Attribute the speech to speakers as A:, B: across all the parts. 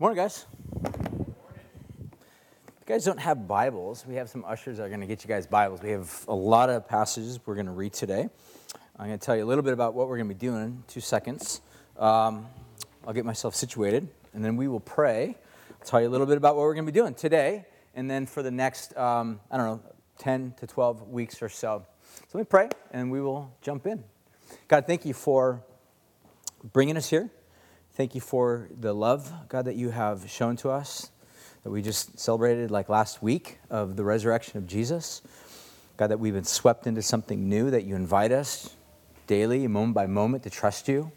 A: Morning, guys. If you guys don't have Bibles, we have some ushers that are going to get you guys Bibles. We have a lot of passages we're going to read today. I'm going to tell you a little bit about what we're going to be doing in two seconds. Um, I'll get myself situated, and then we will pray. I'll tell you a little bit about what we're going to be doing today, and then for the next, um, I don't know, 10 to 12 weeks or so. So let me pray, and we will jump in. God, thank you for bringing us here. Thank you for the love, God, that you have shown to us, that we just celebrated like last week of the resurrection of Jesus. God, that we've been swept into something new, that you invite us daily, moment by moment, to trust you.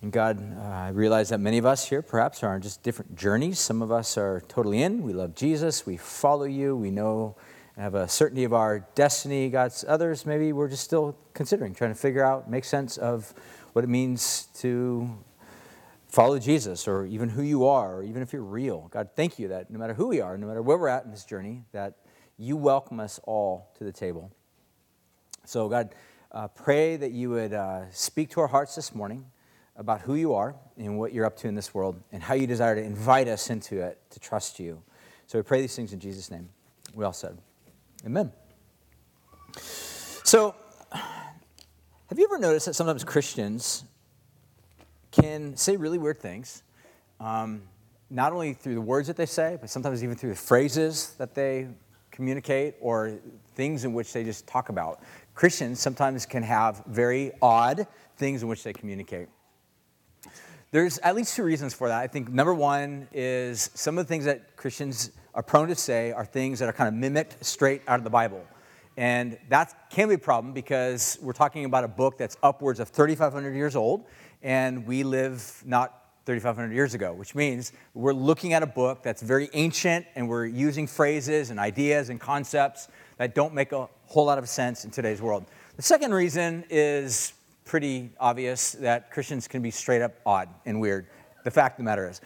A: And God, uh, I realize that many of us here perhaps are on just different journeys. Some of us are totally in. We love Jesus. We follow you. We know and have a certainty of our destiny. God's others, maybe we're just still considering, trying to figure out, make sense of what it means to follow Jesus or even who you are, or even if you're real. God, thank you that no matter who we are, no matter where we're at in this journey, that you welcome us all to the table. So, God, uh, pray that you would uh, speak to our hearts this morning about who you are and what you're up to in this world and how you desire to invite us into it to trust you. So, we pray these things in Jesus' name. We all said, Amen. So, have you ever noticed that sometimes Christians can say really weird things, um, not only through the words that they say, but sometimes even through the phrases that they communicate or things in which they just talk about. Christians sometimes can have very odd things in which they communicate. There's at least two reasons for that. I think number one is some of the things that Christians are prone to say are things that are kind of mimicked straight out of the Bible. And that can be a problem because we're talking about a book that's upwards of 3,500 years old and we live not 3,500 years ago, which means we're looking at a book that's very ancient and we're using phrases and ideas and concepts that don't make a whole lot of sense in today's world. The second reason is pretty obvious that Christians can be straight up odd and weird. The fact of the matter is.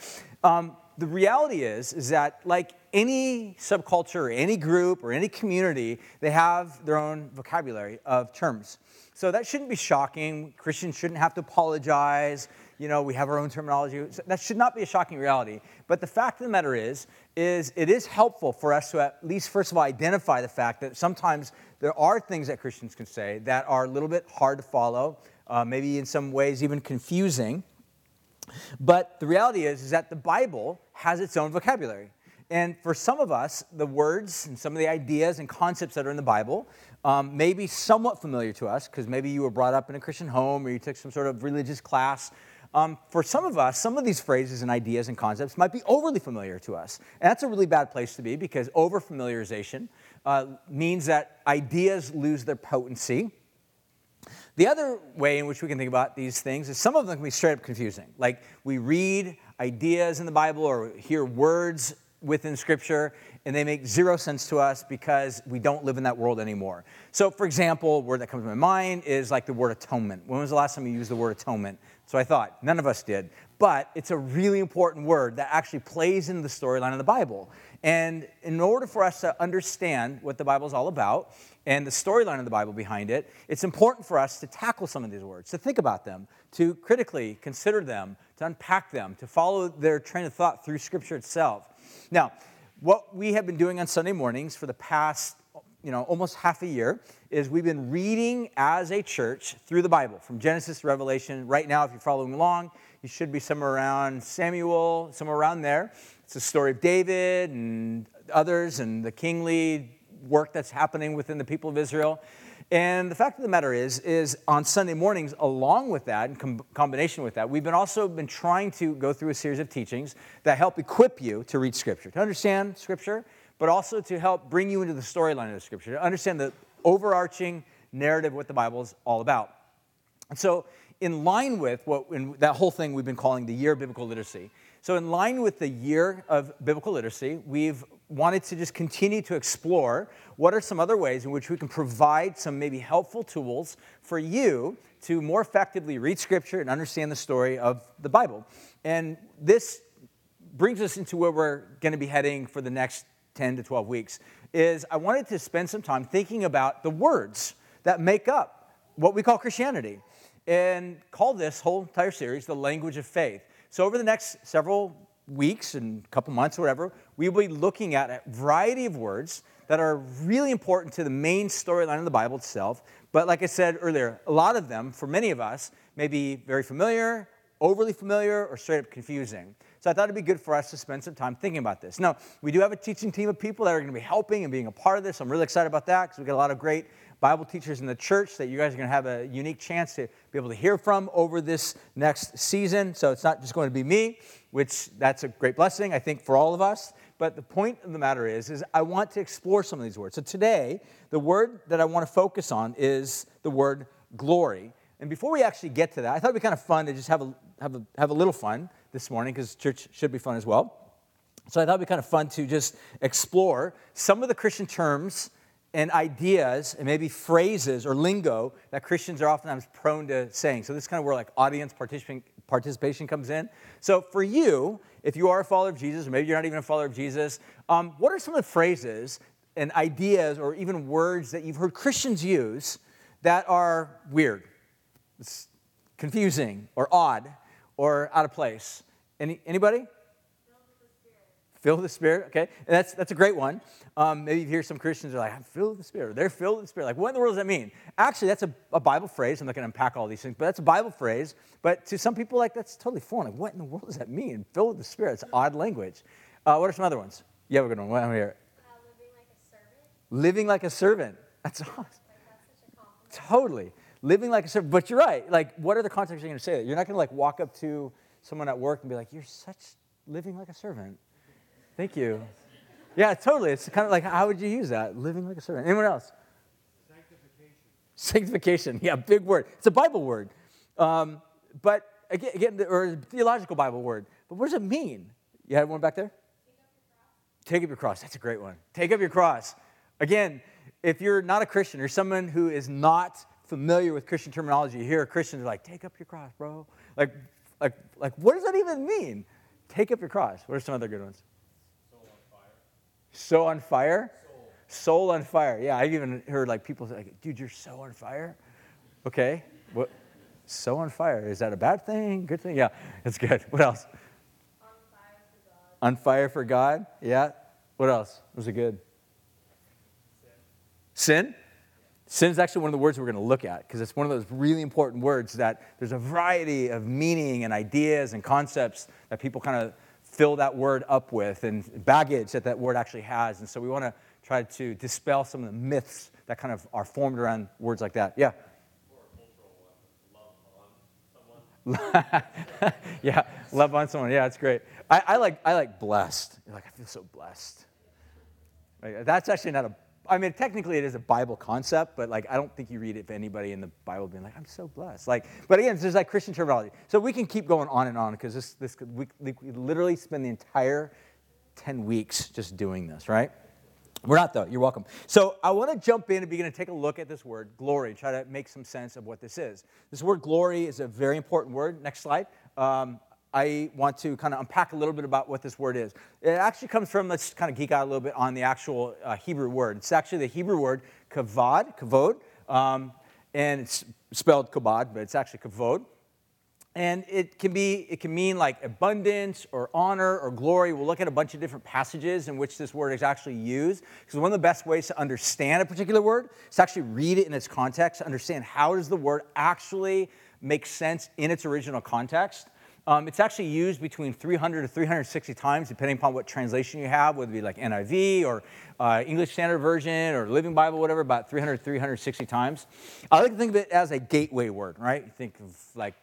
A: Um, the reality is, is that like any subculture or any group or any community, they have their own vocabulary of terms. So that shouldn't be shocking. Christians shouldn't have to apologize. You know, we have our own terminology. That should not be a shocking reality. But the fact of the matter is, is it is helpful for us to at least first of all identify the fact that sometimes there are things that Christians can say that are a little bit hard to follow, uh, maybe in some ways even confusing. But the reality is, is that the Bible has its own vocabulary. And for some of us, the words and some of the ideas and concepts that are in the Bible um, may be somewhat familiar to us because maybe you were brought up in a Christian home or you took some sort of religious class. Um, for some of us, some of these phrases and ideas and concepts might be overly familiar to us. And that's a really bad place to be because over familiarization uh, means that ideas lose their potency. The other way in which we can think about these things is some of them can be straight up confusing. Like we read ideas in the Bible or hear words within Scripture, and they make zero sense to us because we don't live in that world anymore. So, for example, word that comes to my mind is like the word atonement. When was the last time you used the word atonement? So I thought, none of us did. But it's a really important word that actually plays into the storyline of the Bible. And in order for us to understand what the Bible is all about and the storyline of the Bible behind it, it's important for us to tackle some of these words, to think about them, to critically consider them, to unpack them, to follow their train of thought through Scripture itself. Now, what we have been doing on Sunday mornings for the past, you know, almost half a year is we've been reading as a church through the Bible from Genesis to Revelation. Right now, if you're following along, you should be somewhere around Samuel, somewhere around there. It's the story of David and others and the kingly work that's happening within the people of Israel. And the fact of the matter is, is on Sunday mornings, along with that, in com- combination with that, we've been also been trying to go through a series of teachings that help equip you to read Scripture, to understand Scripture, but also to help bring you into the storyline of the Scripture, to understand the overarching narrative what the Bible is all about. And so, in line with what in that whole thing we've been calling the year of biblical literacy. So, in line with the year of biblical literacy, we've wanted to just continue to explore what are some other ways in which we can provide some maybe helpful tools for you to more effectively read Scripture and understand the story of the Bible. And this brings us into where we're going to be heading for the next 10 to 12 weeks is I wanted to spend some time thinking about the words that make up what we call Christianity and call this whole entire series the language of faith. So over the next several weeks and couple months or whatever, we will be looking at a variety of words that are really important to the main storyline of the Bible itself. But like I said earlier, a lot of them, for many of us, may be very familiar, overly familiar, or straight up confusing. So I thought it'd be good for us to spend some time thinking about this. Now, we do have a teaching team of people that are going to be helping and being a part of this. I'm really excited about that because we've got a lot of great Bible teachers in the church that you guys are going to have a unique chance to be able to hear from over this next season. So it's not just going to be me, which that's a great blessing, I think, for all of us. But the point of the matter is, is I want to explore some of these words. So today, the word that I want to focus on is the word glory. And before we actually get to that, I thought it'd be kind of fun to just have a, have a, have a little fun this morning because church should be fun as well. So I thought it'd be kind of fun to just explore some of the Christian terms and ideas and maybe phrases or lingo that Christians are oftentimes prone to saying. So this is kind of where like audience participation, participation comes in. So for you, if you are a follower of Jesus, or maybe you're not even a follower of Jesus, um, what are some of the phrases and ideas or even words that you've heard Christians use that are weird, confusing, or odd, or out of place? Any, anybody? Filled with the Spirit, okay? And that's, that's a great one. Um, maybe you hear some Christians are like, I'm filled with the Spirit. They're filled with the Spirit. Like, what in the world does that mean? Actually, that's a, a Bible phrase. I'm not going to unpack all these things, but that's a Bible phrase. But to some people, like, that's totally foreign. Like, what in the world does that mean? Filled with the Spirit. It's odd language. Uh, what are some other ones? You have a good one. What am here? Uh, living like a servant. Living like a servant. That's awesome. Like, that's totally. Living like a servant. But you're right. Like, what are the contexts you're going to say that? You're not going to, like, walk up to someone at work and be like, you're such living like a servant. Thank you. Yeah, totally. It's kind of like, how would you use that? Living like a servant. Anyone else? Sanctification. Sanctification. Yeah, big word. It's a Bible word. Um, but again, again, or theological Bible word. But what does it mean? You had one back there? Take up your cross. That's a great one. Take up your cross. Again, if you're not a Christian or someone who is not familiar with Christian terminology, you hear a Christian like, take up your cross, bro. Like, like, like, what does that even mean? Take up your cross. What are some other good ones? So on fire? Soul. Soul on fire. Yeah, I've even heard like people say, like, dude, you're so on fire. Okay. What? So on fire. Is that a bad thing? Good thing? Yeah, it's good. What else? On fire for God. On fire for God? Yeah. What else? Was it good? Sin? Sin is actually one of the words we're going to look at because it's one of those really important words that there's a variety of meaning and ideas and concepts that people kind of fill that word up with and baggage that that word actually has. And so we want to try to dispel some of the myths that kind of are formed around words like that. Yeah. yeah, love on someone. Yeah, it's great. I, I, like I like blessed. You're like I feel so blessed. Right? That's actually not a I mean, technically it is a Bible concept, but like I don't think you read it for anybody in the Bible being like, I'm so blessed. Like, but again, there's like Christian terminology. So we can keep going on and on because this, this we, we literally spend the entire 10 weeks just doing this, right? We're not though. You're welcome. So I want to jump in and begin to take a look at this word glory, try to make some sense of what this is. This word glory is a very important word. Next slide. Um, I want to kind of unpack a little bit about what this word is. It actually comes from, let's kind of geek out a little bit on the actual uh, Hebrew word. It's actually the Hebrew word kavod, kavod, um, and it's spelled kabod, but it's actually kavod. And it can be, it can mean like abundance or honor or glory. We'll look at a bunch of different passages in which this word is actually used. Because one of the best ways to understand a particular word is to actually read it in its context, understand how does the word actually make sense in its original context. Um, it's actually used between 300 to 360 times, depending upon what translation you have, whether it be like NIV or uh, English Standard Version or Living Bible, whatever, about 300, 360 times. I like to think of it as a gateway word, right? Think of like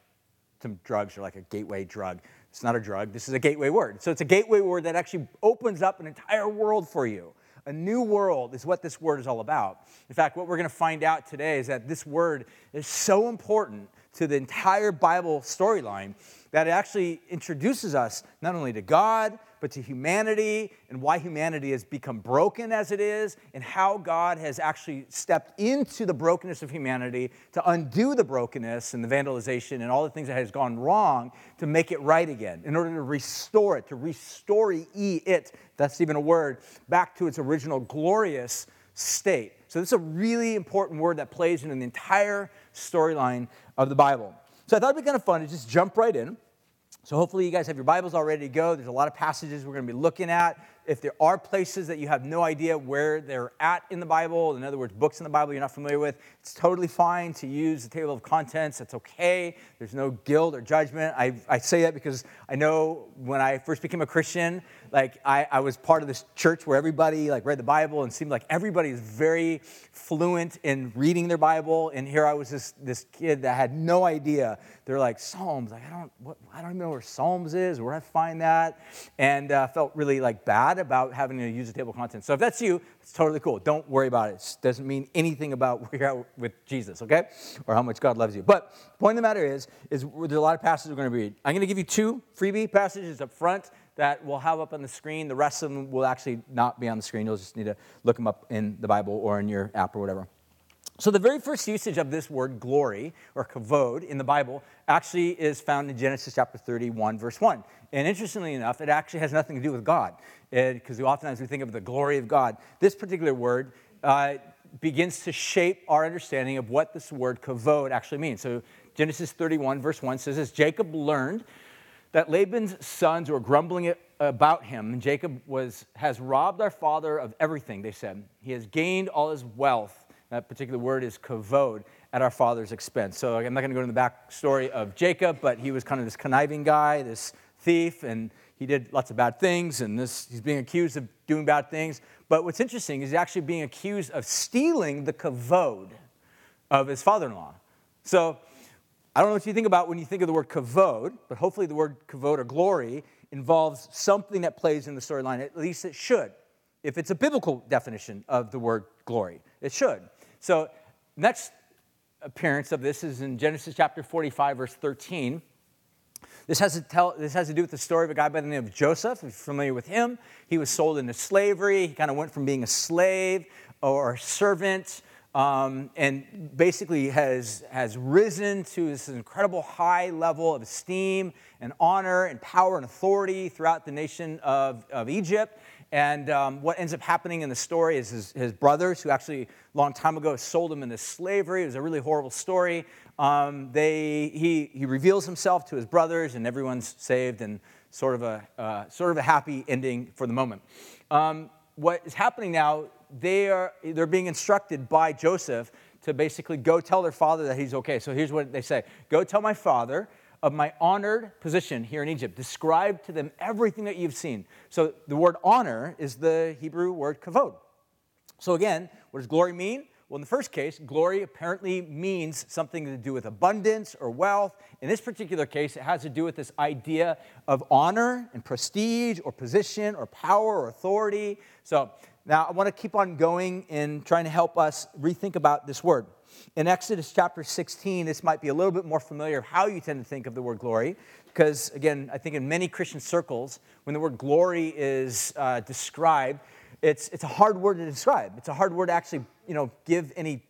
A: some drugs are like a gateway drug. It's not a drug, this is a gateway word. So it's a gateway word that actually opens up an entire world for you. A new world is what this word is all about. In fact, what we're going to find out today is that this word is so important to the entire Bible storyline that actually introduces us not only to God, but to humanity and why humanity has become broken as it is, and how God has actually stepped into the brokenness of humanity to undo the brokenness and the vandalization and all the things that has gone wrong to make it right again, in order to restore it, to restore it, that's even a word, back to its original glorious state. So, this is a really important word that plays into the entire storyline of the Bible. So, I thought it'd be kind of fun to just jump right in So hopefully you guys have your Bibles all ready to go. There's a lot of passages we're going to be looking at. If there are places that you have no idea where they're at in the Bible, in other words, books in the Bible you're not familiar with, it's totally fine to use the table of contents. That's okay. There's no guilt or judgment. I, I say that because I know when I first became a Christian, like I, I was part of this church where everybody like read the Bible and seemed like everybody is very fluent in reading their Bible. And here I was this, this kid that had no idea. They're like Psalms. Like I don't what, I don't even know where Psalms is, where I find that, and uh, felt really like bad about having to use the table of contents. So if that's you, it's totally cool. Don't worry about it. It doesn't mean anything about where you're at with Jesus, okay, or how much God loves you. But point of the matter is, is there's a lot of passages we're going to read. I'm going to give you two freebie passages up front that we'll have up on the screen. The rest of them will actually not be on the screen. You'll just need to look them up in the Bible or in your app or whatever. So, the very first usage of this word glory or kavod in the Bible actually is found in Genesis chapter 31, verse 1. And interestingly enough, it actually has nothing to do with God, because oftentimes we think of the glory of God. This particular word uh, begins to shape our understanding of what this word kavod actually means. So, Genesis 31, verse 1 says As Jacob learned that Laban's sons were grumbling about him, Jacob was, has robbed our father of everything, they said. He has gained all his wealth. That particular word is kavod, at our father's expense. So I'm not going to go into the backstory of Jacob, but he was kind of this conniving guy, this thief, and he did lots of bad things, and this, he's being accused of doing bad things. But what's interesting is he's actually being accused of stealing the kavod of his father in law. So I don't know what you think about when you think of the word kavod, but hopefully the word kavod or glory involves something that plays in the storyline. At least it should. If it's a biblical definition of the word glory, it should. So, next appearance of this is in Genesis chapter 45, verse 13. This has, to tell, this has to do with the story of a guy by the name of Joseph. If you're familiar with him, he was sold into slavery. He kind of went from being a slave or a servant um, and basically has, has risen to this incredible high level of esteem and honor and power and authority throughout the nation of, of Egypt. And um, what ends up happening in the story is his, his, brothers, who actually a long time ago sold him into slavery. It was a really horrible story. Um, they, he, he reveals himself to his brothers, and everyone's saved, and sort of a, uh, sort of a happy ending for the moment. Um, what is happening now they are, they're being instructed by Joseph to basically go tell their father that he's okay. So here's what they say Go tell my father of my honored position here in Egypt. Describe to them everything that you've seen. So the word honor is the Hebrew word kavod. So again, what does glory mean? Well, in the first case, glory apparently means something to do with abundance or wealth. In this particular case, it has to do with this idea of honor and prestige or position or power or authority. So now, I want to keep on going in trying to help us rethink about this word. In Exodus chapter 16, this might be a little bit more familiar of how you tend to think of the word glory, because again, I think in many Christian circles, when the word glory is uh, described, it's, it's a hard word to describe. It's a hard word to actually, you know, give any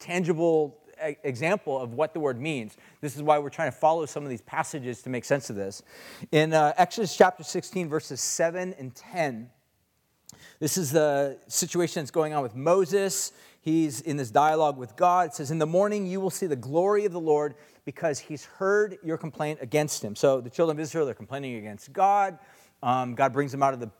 A: tangible example of what the word means. This is why we're trying to follow some of these passages to make sense of this. In uh, Exodus chapter 16, verses 7 and 10, this is the situation that's going on with Moses. He's in this dialogue with God. It says, In the morning you will see the glory of the Lord because he's heard your complaint against him. So the children of Israel, they're complaining against God. Um, God brings them out of the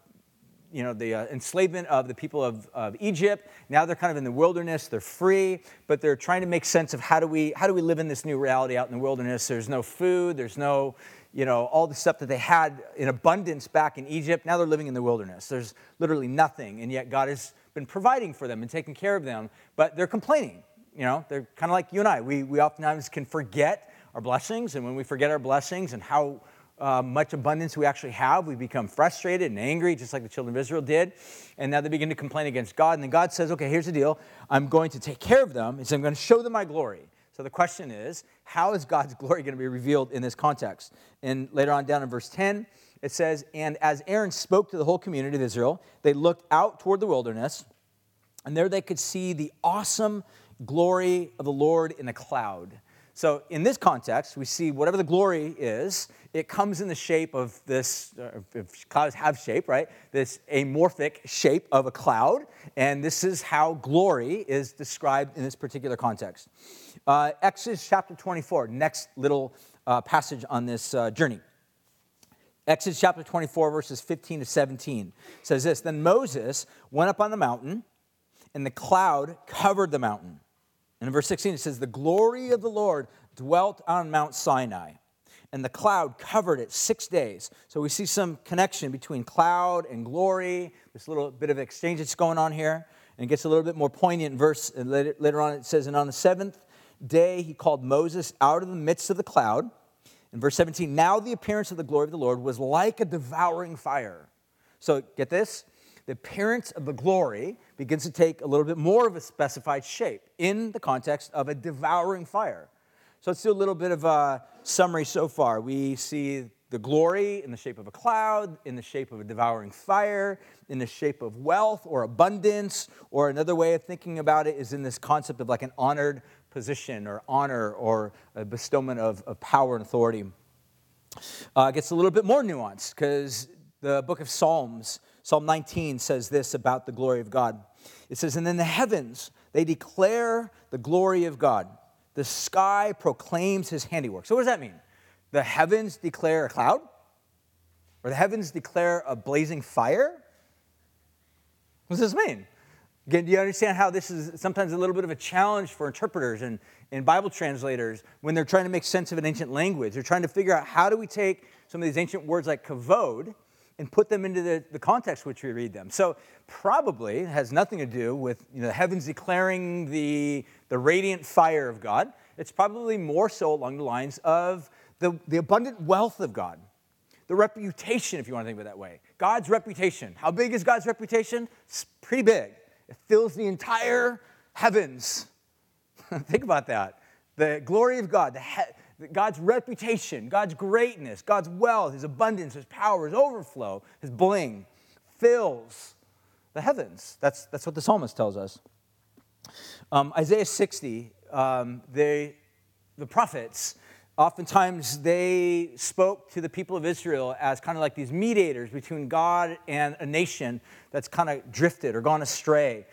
A: you know, the uh, enslavement of the people of, of Egypt. Now they're kind of in the wilderness. They're free, but they're trying to make sense of how do we how do we live in this new reality out in the wilderness? There's no food. There's no you know, all the stuff that they had in abundance back in Egypt. Now they're living in the wilderness. There's literally nothing, and yet God has been providing for them and taking care of them, but they're complaining. You know, they're kind of like you and I. We, we oftentimes can forget our blessings, and when we forget our blessings and how uh, much abundance we actually have, we become frustrated and angry, just like the children of Israel did. And now they begin to complain against God. And then God says, okay, here's the deal. I'm going to take care of them. He says, I'm going to show them my glory. So the question is, how is God's glory going to be revealed in this context? And later on down in verse 10, it says, And as Aaron spoke to the whole community of Israel, they looked out toward the wilderness, and there they could see the awesome glory of the Lord in a cloud. So, in this context, we see whatever the glory is, it comes in the shape of this, uh, clouds have shape, right? This amorphic shape of a cloud. And this is how glory is described in this particular context. Uh, Exodus chapter 24, next little uh, passage on this uh, journey. Exodus chapter 24, verses 15 to 17 says this Then Moses went up on the mountain, and the cloud covered the mountain. And in verse 16, it says, The glory of the Lord dwelt on Mount Sinai, and the cloud covered it six days. So we see some connection between cloud and glory, this little bit of exchange that's going on here. And it gets a little bit more poignant verse later on. It says, And on the seventh day he called Moses out of the midst of the cloud. In verse 17, now the appearance of the glory of the Lord was like a devouring fire. So get this the appearance of the glory begins to take a little bit more of a specified shape in the context of a devouring fire. So let's do a little bit of a summary so far. We see the glory in the shape of a cloud, in the shape of a devouring fire, in the shape of wealth or abundance, or another way of thinking about it is in this concept of like an honored position or honor or a bestowment of, of power and authority. Uh, gets a little bit more nuanced because the book of Psalms, Psalm 19, says this about the glory of God. It says, And in the heavens they declare the glory of God. The sky proclaims his handiwork. So, what does that mean? The heavens declare a cloud? Or the heavens declare a blazing fire? What does this mean? Again, do you understand how this is sometimes a little bit of a challenge for interpreters and, and Bible translators when they're trying to make sense of an ancient language? They're trying to figure out how do we take some of these ancient words like kavod and put them into the, the context which we read them. So probably has nothing to do with you know, the heavens declaring the, the radiant fire of God. It's probably more so along the lines of the, the abundant wealth of God, the reputation, if you want to think of it that way. God's reputation. How big is God's reputation? It's pretty big. It fills the entire heavens. Think about that. The glory of God, he- God's reputation, God's greatness, God's wealth, His abundance, His power, His overflow, His bling fills the heavens. That's, that's what the psalmist tells us. Um, Isaiah 60, um, they, the prophets, oftentimes they spoke to the people of Israel as kind of like these mediators between God and a nation that's kind of drifted or gone astray.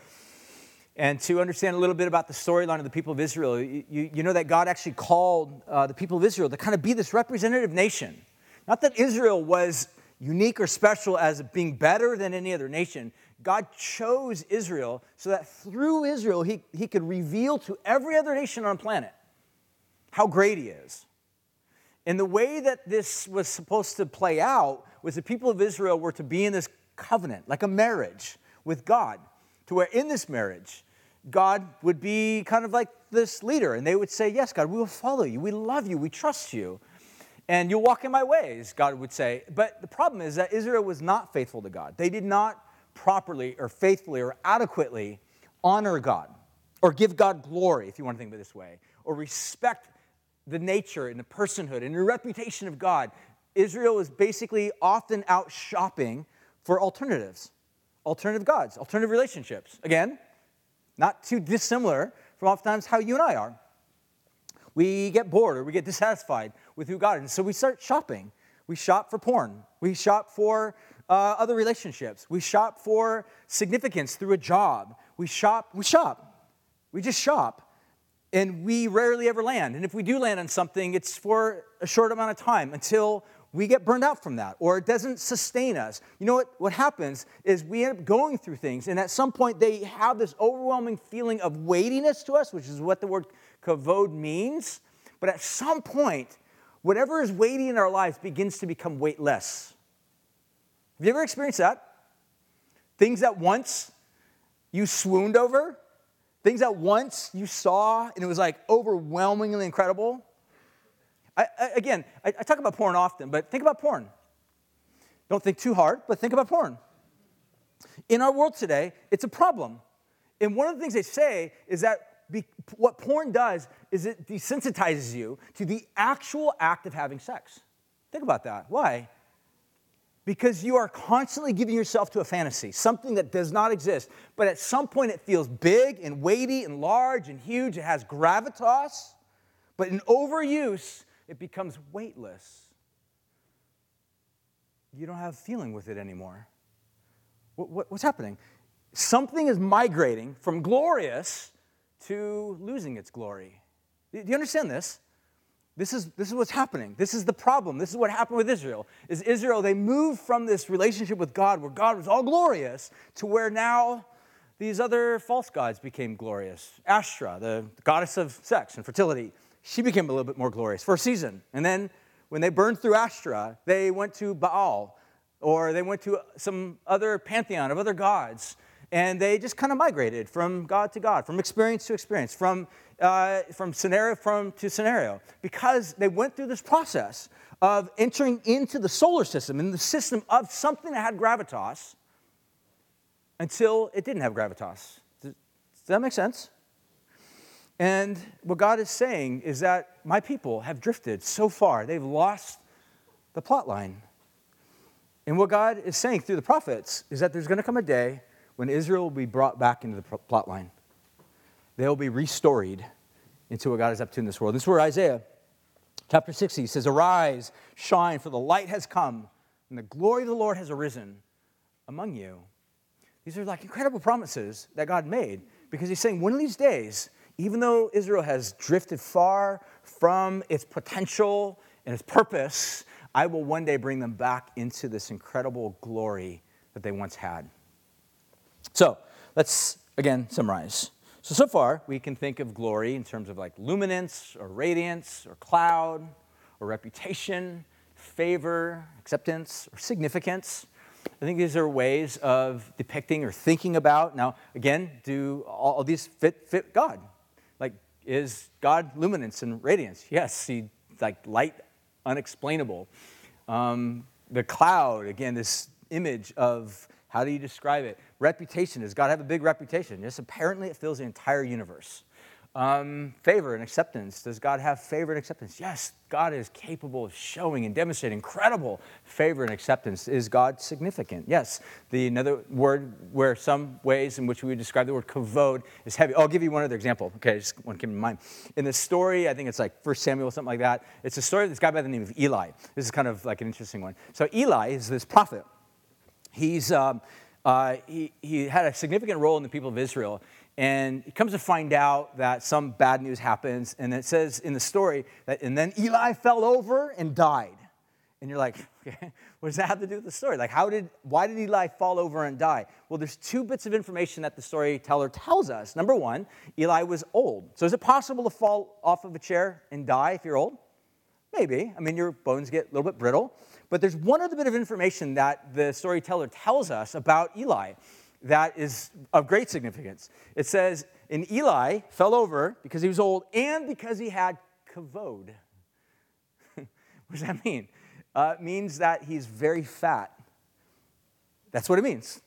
A: And to understand a little bit about the storyline of the people of Israel, you, you know that God actually called uh, the people of Israel to kind of be this representative nation. Not that Israel was unique or special as being better than any other nation. God chose Israel so that through Israel, he, he could reveal to every other nation on planet how great He is. And the way that this was supposed to play out was the people of Israel were to be in this covenant, like a marriage with God, to where in this marriage, God would be kind of like this leader, and they would say, Yes, God, we will follow you. We love you. We trust you. And you'll walk in my ways, God would say. But the problem is that Israel was not faithful to God. They did not properly or faithfully or adequately honor God or give God glory, if you want to think of it this way, or respect the nature and the personhood and the reputation of God. Israel is basically often out shopping for alternatives, alternative gods, alternative relationships. Again, not too dissimilar from oftentimes how you and I are. We get bored or we get dissatisfied with who God is. And so we start shopping. We shop for porn. We shop for uh, other relationships. We shop for significance through a job. We shop, we shop. We just shop. And we rarely ever land. And if we do land on something, it's for a short amount of time until we get burned out from that or it doesn't sustain us. You know what, what happens is we end up going through things, and at some point they have this overwhelming feeling of weightiness to us, which is what the word kavod means. But at some point, whatever is weighty in our lives begins to become weightless. Have you ever experienced that? Things that once you swooned over, things that once you saw and it was like overwhelmingly incredible I, I, again, I, I talk about porn often, but think about porn. Don't think too hard, but think about porn. In our world today, it's a problem. And one of the things they say is that be, what porn does is it desensitizes you to the actual act of having sex. Think about that. Why? Because you are constantly giving yourself to a fantasy, something that does not exist. But at some point, it feels big and weighty and large and huge. It has gravitas. But in overuse, it becomes weightless. You don't have feeling with it anymore. What, what, what's happening? Something is migrating from glorious to losing its glory. Do you understand this? This is, this is what's happening. This is the problem. This is what happened with Israel. Is Israel, they moved from this relationship with God where God was all glorious to where now these other false gods became glorious. Ashtra, the goddess of sex and fertility, she became a little bit more glorious for a season. And then when they burned through Ashtra, they went to Baal or they went to some other pantheon of other gods. And they just kind of migrated from God to God, from experience to experience, from, uh, from scenario from to scenario, because they went through this process of entering into the solar system, in the system of something that had gravitas, until it didn't have gravitas. Does, that make sense? And what God is saying is that my people have drifted so far, they've lost the plot line. And what God is saying through the prophets is that there's going to come a day when Israel will be brought back into the plot line. They'll be restored into what God is up to in this world. This is where Isaiah chapter 60 says, Arise, shine, for the light has come, and the glory of the Lord has arisen among you. These are like incredible promises that God made because He's saying, one of these days, even though Israel has drifted far from its potential and its purpose, I will one day bring them back into this incredible glory that they once had. So let's again summarize. So, so far, we can think of glory in terms of like luminance or radiance or cloud or reputation, favor, acceptance, or significance. I think these are ways of depicting or thinking about. Now, again, do all these fit, fit God? Like, is God luminance and radiance? Yes, he like light, unexplainable. Um, the cloud, again, this image of how do you describe it? Reputation. Does God have a big reputation? Yes, apparently it fills the entire universe. Um, favor and acceptance. Does God have favor and acceptance? Yes, God is capable of showing and demonstrating incredible favor and acceptance. Is God significant? Yes. The another word where some ways in which we would describe the word kavod is heavy. Oh, I'll give you one other example. Okay, just one came to mind. In the story, I think it's like First Samuel, something like that. It's a story of this guy by the name of Eli. This is kind of like an interesting one. So Eli is this prophet. He's um, uh, he, he had a significant role in the people of Israel. And he comes to find out that some bad news happens. And it says in the story that, and then Eli fell over and died. And you're like, okay, what does that have to do with the story? Like, how did, why did Eli fall over and die? Well, there's two bits of information that the storyteller tells us. Number one, Eli was old. So is it possible to fall off of a chair and die if you're old? Maybe. I mean, your bones get a little bit brittle. But there's one other bit of information that the storyteller tells us about Eli that is of great significance. It says, and Eli fell over because he was old and because he had kavod. what does that mean? Uh, it means that he's very fat. That's what it means.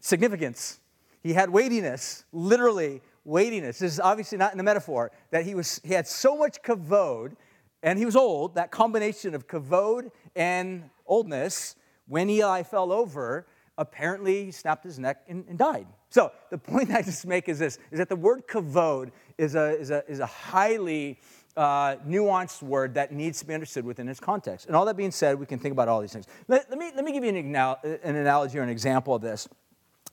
A: Significance. He had weightiness, literally weightiness. This is obviously not in the metaphor, that he, was, he had so much kavod and he was old, that combination of kavod and oldness, when Eli fell over, apparently he snapped his neck and, and, died. So the point I just make is this, is that the word kavod is a, is a, is a highly uh, nuanced word that needs to be understood within its context. And all that being said, we can think about all these things. Let, let me, let me give you an, an analogy or an example of this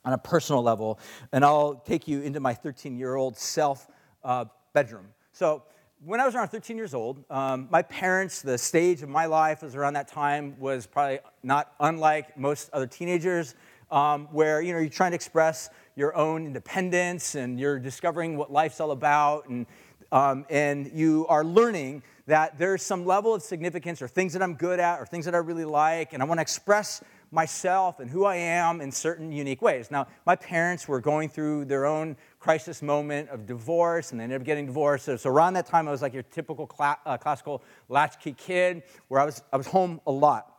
A: on a personal level, and I'll take you into my 13-year-old self uh, bedroom. So when I was around 13 years old, um, my parents, the stage of my life was around that time was probably not unlike most other teenagers, um, where you know you're trying to express your own independence and you're discovering what life's all about, and um, and you are learning that there's some level of significance or things that I'm good at or things that I really like, and I want to express myself and who I am in certain unique ways. Now, my parents were going through their own crisis moment of divorce, and they ended up getting divorced. So, so around that time, I was like your typical cl- uh, classical latchkey kid, where I was, I was home a lot.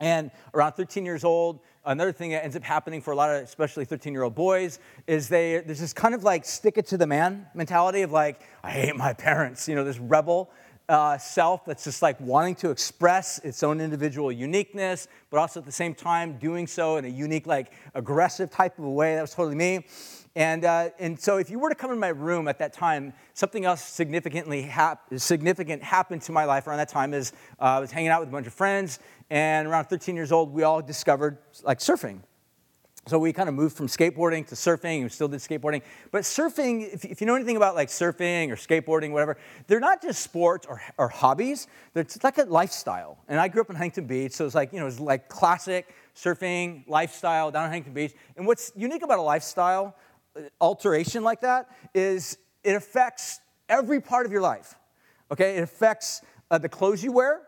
A: And around 13 years old, another thing that ends up happening for a lot of especially 13 year old boys is they there's this kind of like stick it to the man mentality of like i hate my parents you know this rebel uh, self that's just like wanting to express its own individual uniqueness, but also at the same time doing so in a unique, like aggressive type of a way. That was totally me. And, uh, and so if you were to come in my room at that time, something else significantly hap- significant happened to my life around that time is uh, I was hanging out with a bunch of friends, and around 13 years old, we all discovered like surfing. So we kind of moved from skateboarding to surfing we still did skateboarding. But surfing if, if, you know anything about like surfing or skateboarding whatever they're not just sports or, or hobbies. They're like a lifestyle. And i grew up in huntington beach so it's like you know it's like classic surfing lifestyle down in huntington beach. And what's unique about a lifestyle uh, alteration like that is it affects every part of your life okay? It affects uh, the clothes you wear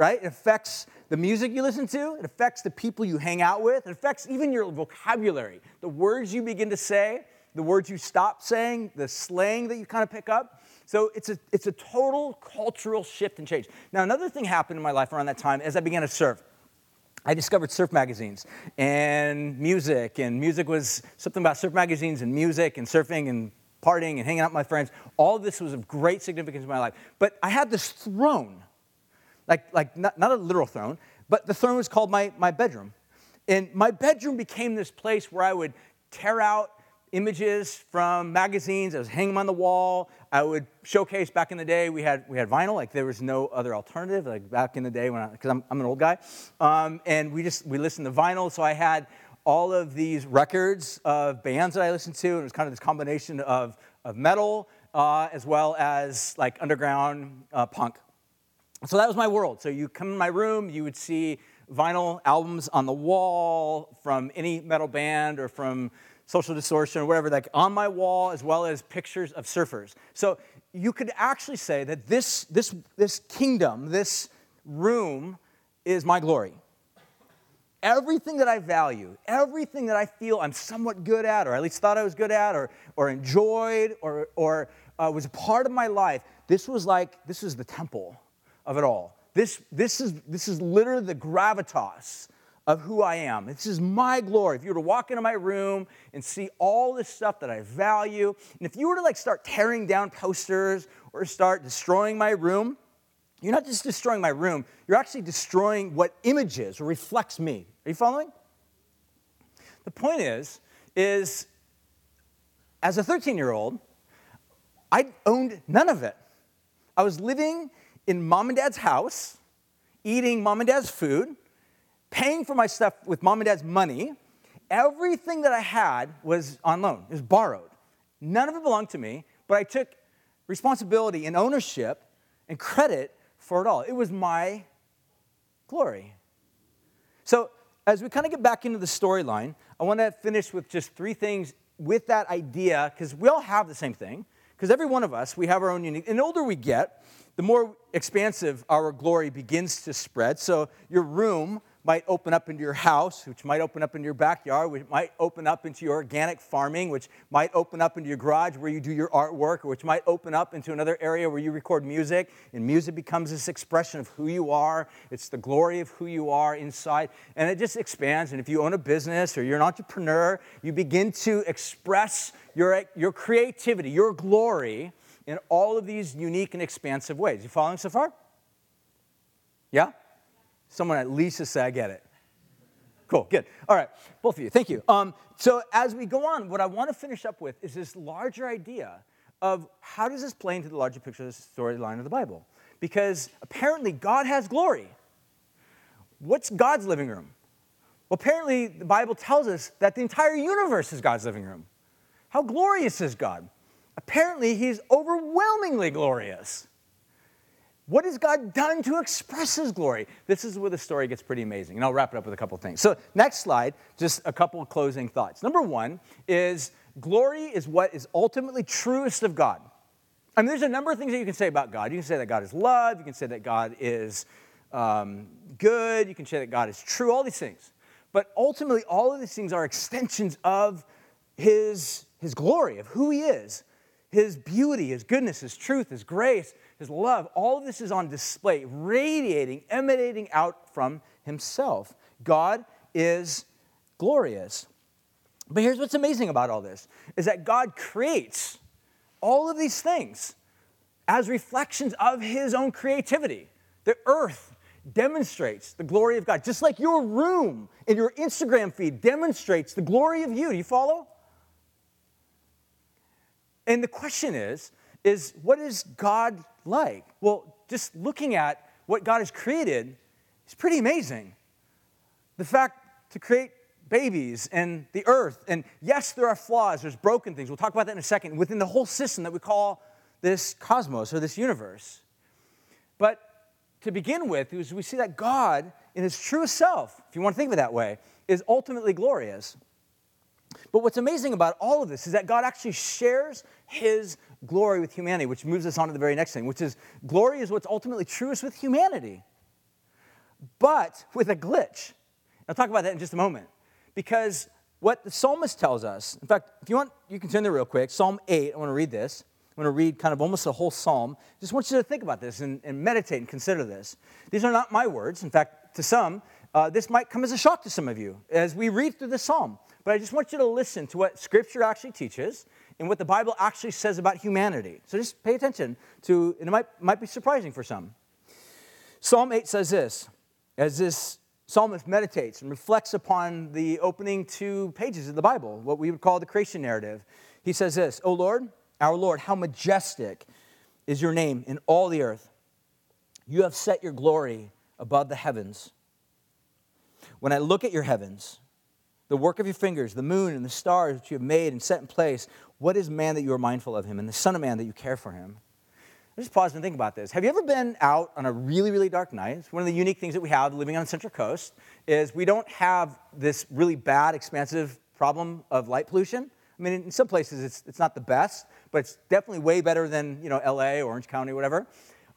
A: right? It affects the music you listen to, it affects the people you hang out with, it affects even your vocabulary, the words you begin to say, the words you stop saying, the slang that you kind of pick up. So it's a, it's a total cultural shift and change. Now, another thing happened in my life around that time as I began to surf. I discovered surf magazines and music, and music was something about surf magazines and music and surfing and partying and hanging out with my friends. All this was of great significance in my life. But I had this throne like, like not, not a literal throne, but the throne was called my, my bedroom. And my bedroom became this place where I would tear out images from magazines. I was hanging them on the wall. I would showcase back in the day, we had, we had vinyl, like there was no other alternative, like back in the day when because I'm, I'm an old guy. Um, and we just, we listened to vinyl. So I had all of these records of bands that I listened to. And it was kind of this combination of, of metal uh, as well as like underground uh, punk. So that was my world. So you come in my room, you would see vinyl albums on the wall from any metal band or from Social Distortion or whatever, like on my wall, as well as pictures of surfers. So you could actually say that this, this, this kingdom, this room, is my glory. Everything that I value, everything that I feel I'm somewhat good at, or at least thought I was good at, or, or enjoyed, or, or uh, was a part of my life, this was like, this was the temple of it all. This, this, is, this is literally the gravitas of who I am. This is my glory. If you were to walk into my room and see all this stuff that I value, and if you were to like start tearing down posters or start destroying my room, you're not just destroying my room, you're actually destroying what images or reflects me. Are you following? The point is, is as a 13 year old, I owned none of it. I was living in mom and dad's house, eating mom and dad's food, paying for my stuff with mom and dad's money. Everything that I had was on loan, it was borrowed. None of it belonged to me, but I took responsibility and ownership and credit for it all. It was my glory. So, as we kind of get back into the storyline, I want to finish with just three things with that idea, because we all have the same thing. Because every one of us, we have our own unique. And the older we get, the more expansive our glory begins to spread. So your room might open up into your house, which might open up into your backyard, which might open up into your organic farming, which might open up into your garage where you do your artwork, or which might open up into another area where you record music. And music becomes this expression of who you are. It's the glory of who you are inside. And it just expands. And if you own a business or you're an entrepreneur, you begin to express your, your creativity, your glory in all of these unique and expansive ways. You following so far? Yeah? Someone at least to say, I get it. Cool, good. All right, both of you, thank you. Um, so as we go on, what I want to finish up with is this larger idea of how does this play into the larger picture of the storyline of the Bible? Because apparently God has glory. What's God's living room? Well, apparently the Bible tells us that the entire universe is God's living room. How glorious is God? Apparently, he's overwhelmingly glorious. What has God done to express his glory? This is where the story gets pretty amazing. And I'll wrap it up with a couple things. So, next slide, just a couple of closing thoughts. Number one is glory is what is ultimately truest of God. I mean, there's a number of things that you can say about God. You can say that God is love, you can say that God is um, good, you can say that God is true, all these things. But ultimately, all of these things are extensions of his, his glory, of who he is his beauty, his goodness, his truth, his grace, his love, all of this is on display, radiating, emanating out from himself. God is glorious. But here's what's amazing about all this is that God creates all of these things as reflections of his own creativity. The earth demonstrates the glory of God, just like your room and your Instagram feed demonstrates the glory of you. Do you follow? And the question is, is what is God like? Well, just looking at what God has created is pretty amazing. The fact to create babies and the earth. And yes, there are flaws, there's broken things. We'll talk about that in a second within the whole system that we call this cosmos or this universe. But to begin with, we see that God, in his truest self, if you want to think of it that way, is ultimately glorious. But what's amazing about all of this is that God actually shares his glory with humanity, which moves us on to the very next thing, which is glory is what's ultimately truest with humanity, but with a glitch. I'll talk about that in just a moment. Because what the psalmist tells us, in fact, if you want, you can turn there real quick. Psalm 8, I want to read this. I'm going to read kind of almost the whole psalm. Just want you to think about this and, and meditate and consider this. These are not my words. In fact, to some, uh, this might come as a shock to some of you as we read through the psalm. But I just want you to listen to what Scripture actually teaches and what the Bible actually says about humanity. So just pay attention to, and it might, might be surprising for some. Psalm 8 says this as this psalmist meditates and reflects upon the opening two pages of the Bible, what we would call the creation narrative. He says this O Lord, our Lord, how majestic is your name in all the earth. You have set your glory above the heavens. When I look at your heavens, the work of your fingers, the moon and the stars which you have made and set in place. What is man that you are mindful of him, and the Son of Man that you care for him? I Just pause and think about this. Have you ever been out on a really, really dark night? One of the unique things that we have living on the Central Coast is we don't have this really bad, expansive problem of light pollution. I mean, in some places it's, it's not the best, but it's definitely way better than you know LA, Orange County, whatever.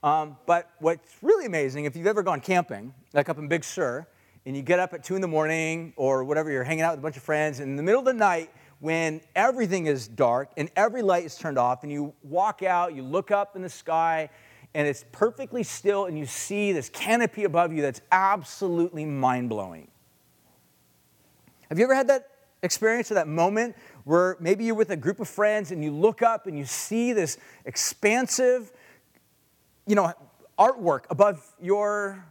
A: Um, but what's really amazing, if you've ever gone camping, like up in Big Sur, and you get up at 2 in the morning or whatever, you're hanging out with a bunch of friends, and in the middle of the night, when everything is dark and every light is turned off, and you walk out, you look up in the sky, and it's perfectly still, and you see this canopy above you that's absolutely mind blowing. Have you ever had that experience or that moment where maybe you're with a group of friends and you look up and you see this expansive, you know, artwork above your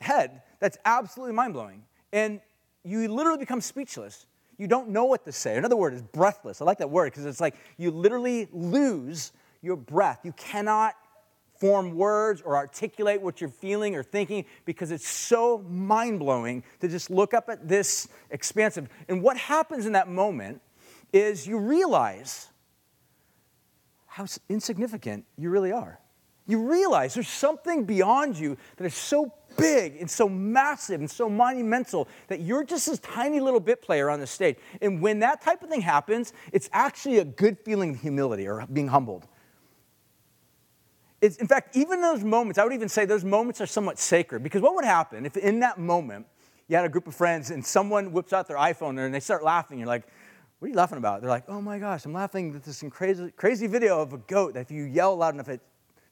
A: head that's absolutely mind blowing. And you literally become speechless. You don't know what to say. Another word is breathless. I like that word because it's like you literally lose your breath. You cannot form words or articulate what you're feeling or thinking because it's so mind blowing to just look up at this expansive. And what happens in that moment is you realize how insignificant you really are. You realize there's something beyond you that is so big and so massive and so monumental that you're just this tiny little bit player on the stage. And when that type of thing happens, it's actually a good feeling of humility or being humbled. It's, in fact, even those moments, I would even say those moments are somewhat sacred because what would happen if in that moment you had a group of friends and someone whips out their iPhone and they start laughing? You're like, what are you laughing about? They're like, oh my gosh, I'm laughing at this crazy, crazy video of a goat that if you yell loud enough, it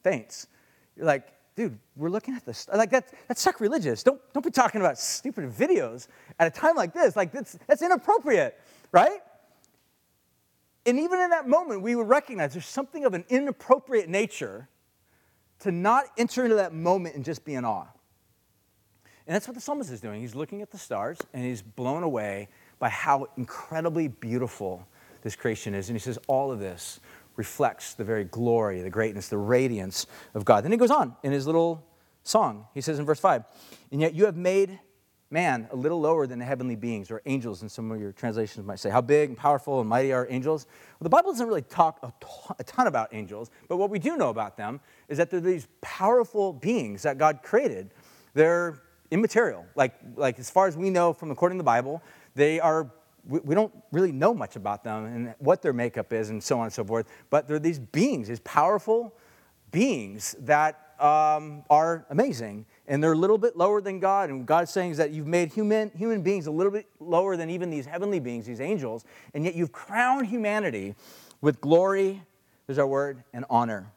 A: faints. You're like, dude, we're looking at this. Like, that, that's sacrilegious. Don't, don't be talking about stupid videos at a time like this. Like, that's, that's inappropriate, right? And even in that moment, we would recognize there's something of an inappropriate nature to not enter into that moment and just be in awe. And that's what the psalmist is doing. He's looking at the stars and he's blown away by how incredibly beautiful this creation is. And he says, All of this reflects the very glory, the greatness, the radiance of God. Then he goes on in his little song. He says in verse 5, And yet you have made man a little lower than the heavenly beings, or angels in some of your translations might say. How big and powerful and mighty are angels? Well, the Bible doesn't really talk a ton about angels, but what we do know about them is that they're these powerful beings that God created. They're immaterial. Like, like as far as we know from according to the Bible, they are we, we don't really know much about them and what their makeup is and so on and so forth, but they're these beings, these powerful beings that um, are amazing. And they're a little bit lower than God. And God's saying is that you've made human, human beings a little bit lower than even these heavenly beings, these angels, and yet you've crowned humanity with glory, there's our word, and honor.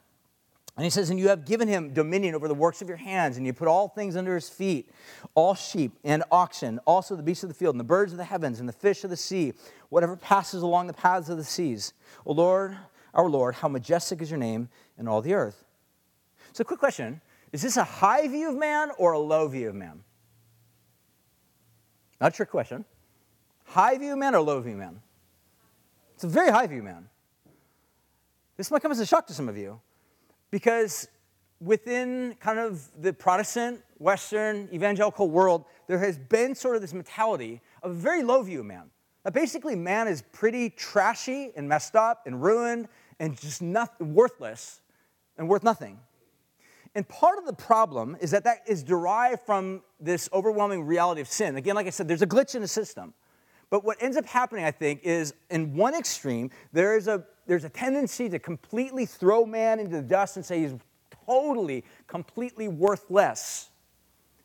A: And he says, And you have given him dominion over the works of your hands, and you put all things under his feet all sheep and oxen, also the beasts of the field, and the birds of the heavens, and the fish of the sea, whatever passes along the paths of the seas. O Lord, our Lord, how majestic is your name in all the earth. So, quick question Is this a high view of man or a low view of man? Not a trick question. High view man or low view man? It's a very high view, man. This might come as a shock to some of you. Because within kind of the Protestant, Western, evangelical world, there has been sort of this mentality of a very low view of man. That basically man is pretty trashy and messed up and ruined and just not, worthless and worth nothing. And part of the problem is that that is derived from this overwhelming reality of sin. Again, like I said, there's a glitch in the system. But what ends up happening, I think, is in one extreme, there is a, there's a tendency to completely throw man into the dust and say he's totally, completely worthless.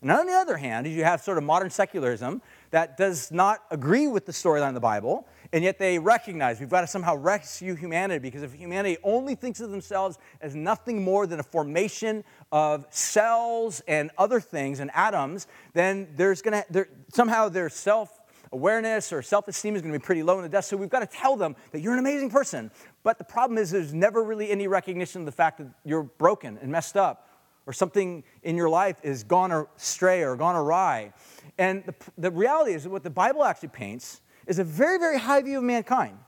A: And on the other hand, you have sort of modern secularism that does not agree with the storyline of the Bible, and yet they recognize we've got to somehow rescue humanity because if humanity only thinks of themselves as nothing more than a formation of cells and other things and atoms, then there's going to somehow their self awareness or self esteem is going to be pretty low in the dust. So we've got to tell them that you're an amazing person. But the problem is, there's never really any recognition of the fact that you're broken and messed up or something in your life is gone astray or gone awry. And the, the reality is that what the Bible actually paints is a very, very high view of mankind.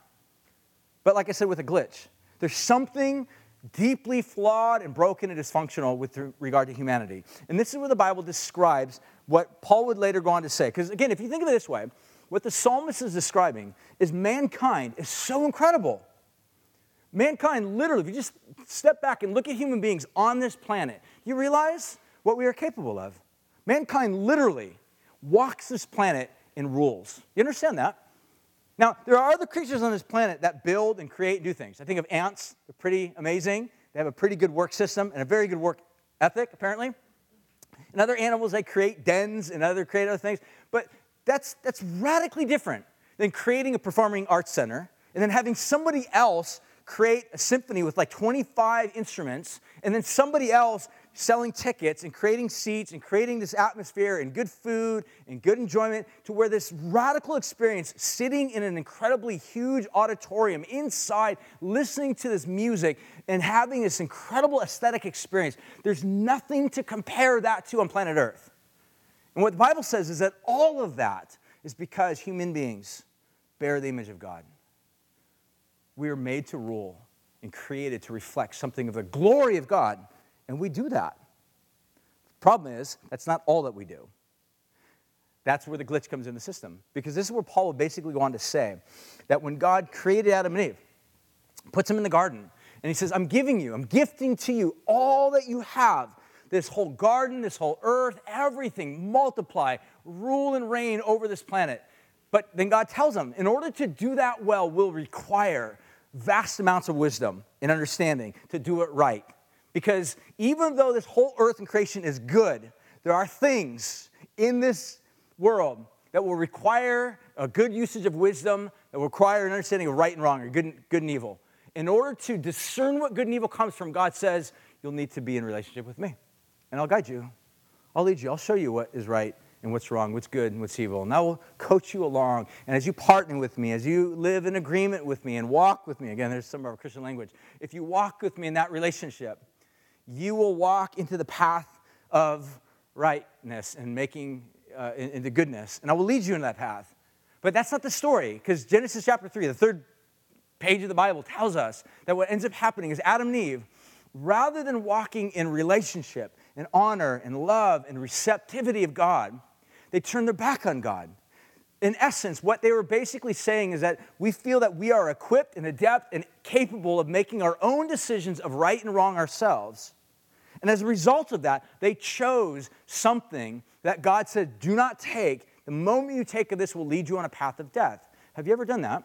A: But like I said, with a glitch. There's something deeply flawed and broken and dysfunctional with regard to humanity. And this is where the Bible describes what Paul would later go on to say. Because again, if you think of it this way, what the psalmist is describing is mankind is so incredible. Mankind, literally, if you just step back and look at human beings on this planet, you realize what we are capable of. Mankind literally walks this planet in rules. You understand that? Now, there are other creatures on this planet that build and create and do things. I think of ants, they're pretty amazing. They have a pretty good work system and a very good work ethic, apparently. And other animals, they create dens and other create other things. But that's, that's radically different than creating a performing arts center and then having somebody else create a symphony with like 25 instruments and then somebody else selling tickets and creating seats and creating this atmosphere and good food and good enjoyment to where this radical experience sitting in an incredibly huge auditorium inside listening to this music and having this incredible aesthetic experience. There's nothing to compare that to on planet earth and what the Bible says is that all of that is because human beings bear the image of God. We are made to rule and created to reflect something of the glory of God, and we do that. The problem is, that's not all that we do. That's where the glitch comes in the system. Because this is where Paul would basically go on to say that when God created Adam and Eve, puts them in the garden, and he says, I'm giving you, I'm gifting to you all that you have this whole garden, this whole earth, everything, multiply, rule and reign over this planet. But then God tells them, in order to do that well, will require vast amounts of wisdom and understanding to do it right. Because even though this whole earth and creation is good, there are things in this world that will require a good usage of wisdom, that will require an understanding of right and wrong, or good good and evil. In order to discern what good and evil comes from, God says, you'll need to be in relationship with me and I'll guide you. I'll lead you. I'll show you what is right and what's wrong, what's good and what's evil. And I will coach you along. And as you partner with me, as you live in agreement with me and walk with me, again, there's some of our Christian language. If you walk with me in that relationship, you will walk into the path of rightness and making uh, into goodness. And I will lead you in that path. But that's not the story, because Genesis chapter 3, the third page of the Bible, tells us that what ends up happening is Adam and Eve, rather than walking in relationship, and honor and love and receptivity of God, they turn their back on God. In essence, what they were basically saying is that we feel that we are equipped and adept and capable of making our own decisions of right and wrong ourselves. And as a result of that, they chose something that God said, do not take. The moment you take of this will lead you on a path of death. Have you ever done that?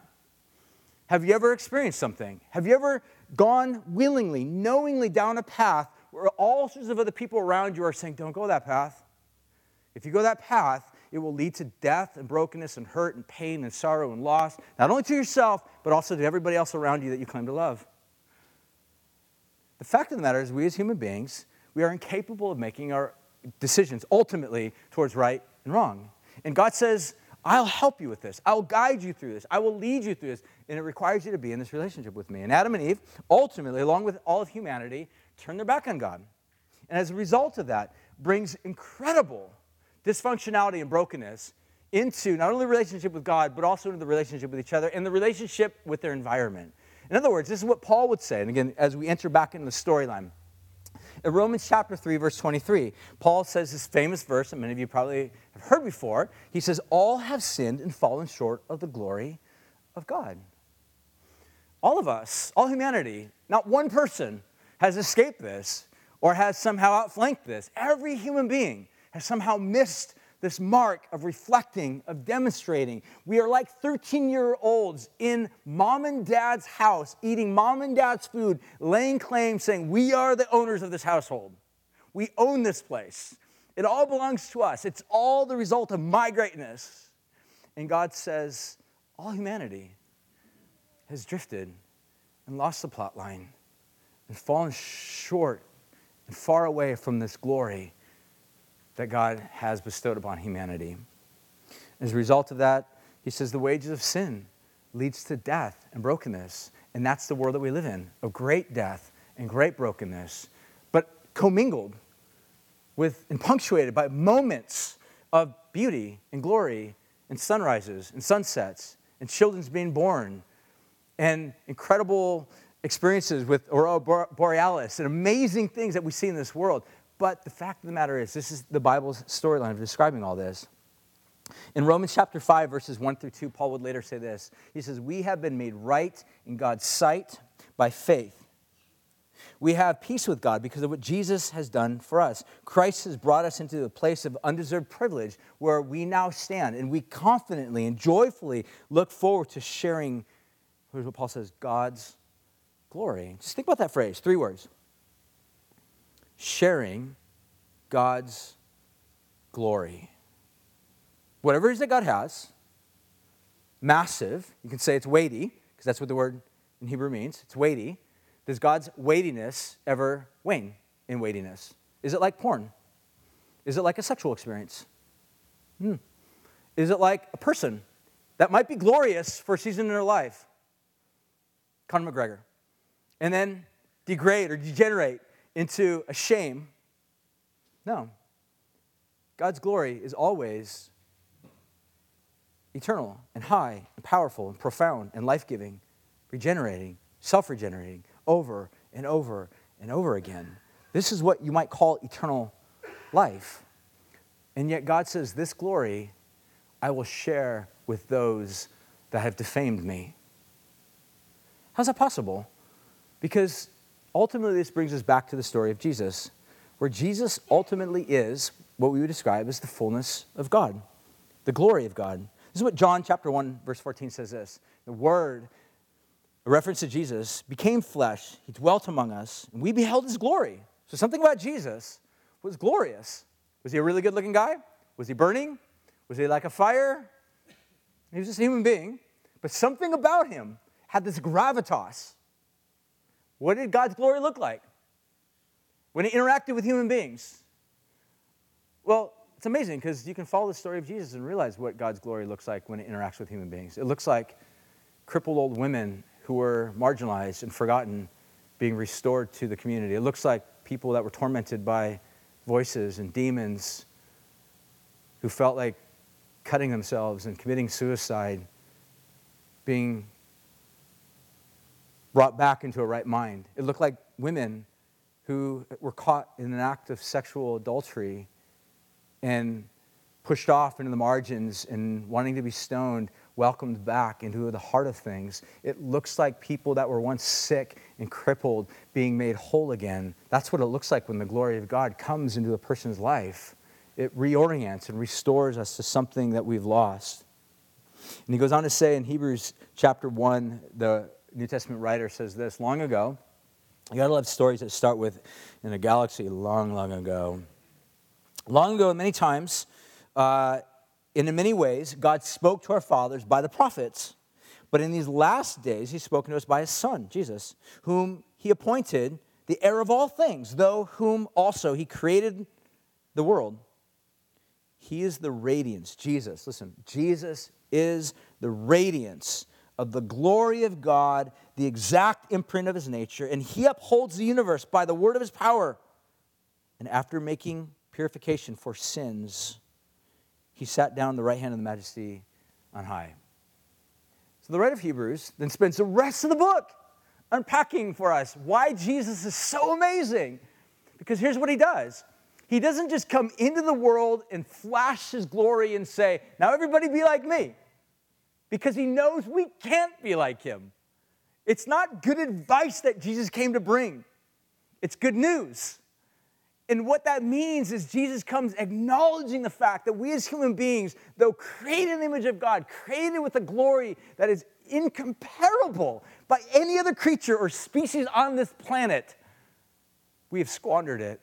A: Have you ever experienced something? Have you ever gone willingly, knowingly down a path where all sorts of other people around you are saying, don't go that path. If you go that path, it will lead to death and brokenness and hurt and pain and sorrow and loss, not only to yourself, but also to everybody else around you that you claim to love. The fact of the matter is, we as human beings, we are incapable of making our decisions ultimately towards right and wrong. And God says, I'll help you with this. I'll guide you through this. I will lead you through this. And it requires you to be in this relationship with me. And Adam and Eve, ultimately, along with all of humanity, turn their back on God. And as a result of that, brings incredible dysfunctionality and brokenness into not only the relationship with God, but also into the relationship with each other and the relationship with their environment. In other words, this is what Paul would say. And again, as we enter back into the storyline, In Romans chapter 3, verse 23, Paul says this famous verse that many of you probably have heard before. He says, All have sinned and fallen short of the glory of God. All of us, all humanity, not one person has escaped this or has somehow outflanked this. Every human being has somehow missed this mark of reflecting, of demonstrating. We are like 13 year olds in mom and dad's house, eating mom and dad's food, laying claim, saying, We are the owners of this household. We own this place. It all belongs to us. It's all the result of my greatness. And God says, All humanity has drifted and lost the plot line and fallen short and far away from this glory that God has bestowed upon humanity. As a result of that, he says the wages of sin leads to death and brokenness. And that's the world that we live in of great death and great brokenness, but commingled with and punctuated by moments of beauty and glory and sunrises and sunsets and children's being born and incredible experiences with Aurora Borealis and amazing things that we see in this world. But the fact of the matter is, this is the Bible's storyline of describing all this. In Romans chapter 5, verses 1 through 2, Paul would later say this. He says, We have been made right in God's sight by faith. We have peace with God because of what Jesus has done for us. Christ has brought us into a place of undeserved privilege where we now stand and we confidently and joyfully look forward to sharing, here's what Paul says, God's glory. Just think about that phrase, three words sharing God's glory. Whatever it is that God has, massive, you can say it's weighty, because that's what the word in Hebrew means. It's weighty. Does God's weightiness ever wane in weightiness? Is it like porn? Is it like a sexual experience? Hmm. Is it like a person that might be glorious for a season in their life? Conor McGregor. And then degrade or degenerate into a shame. No. God's glory is always eternal and high and powerful and profound and life giving, regenerating, self regenerating over and over and over again. This is what you might call eternal life. And yet God says, This glory I will share with those that have defamed me. How's that possible? Because ultimately, this brings us back to the story of Jesus, where Jesus ultimately is what we would describe as the fullness of God, the glory of God. This is what John chapter 1, verse 14 says this The Word, a reference to Jesus, became flesh, he dwelt among us, and we beheld his glory. So something about Jesus was glorious. Was he a really good looking guy? Was he burning? Was he like a fire? He was just a human being. But something about him had this gravitas what did God's glory look like when He interacted with human beings? Well, it's amazing because you can follow the story of Jesus and realize what God's glory looks like when it interacts with human beings. It looks like crippled old women who were marginalized and forgotten being restored to the community. It looks like people that were tormented by voices and demons who felt like cutting themselves and committing suicide being brought back into a right mind. It looked like women who were caught in an act of sexual adultery and pushed off into the margins and wanting to be stoned, welcomed back into the heart of things. It looks like people that were once sick and crippled being made whole again. That's what it looks like when the glory of God comes into a person's life. It reorients and restores us to something that we've lost. And he goes on to say in Hebrews chapter 1, the New Testament writer says this long ago. You gotta love stories that start with in a galaxy long, long ago. Long ago, many times, uh, and in many ways, God spoke to our fathers by the prophets. But in these last days, He's spoken to us by His Son, Jesus, whom He appointed the heir of all things, though whom also He created the world. He is the radiance, Jesus. Listen, Jesus is the radiance of the glory of God, the exact imprint of his nature, and he upholds the universe by the word of his power. And after making purification for sins, he sat down the right hand of the majesty on high. So the writer of Hebrews then spends the rest of the book unpacking for us why Jesus is so amazing Because here's what he does He doesn't just come into the world and flash his glory and say, Now everybody be like me. Because he knows we can't be like him. It's not good advice that Jesus came to bring, it's good news. And what that means is Jesus comes acknowledging the fact that we as human beings, though created in the image of God, created with a glory that is incomparable by any other creature or species on this planet, we have squandered it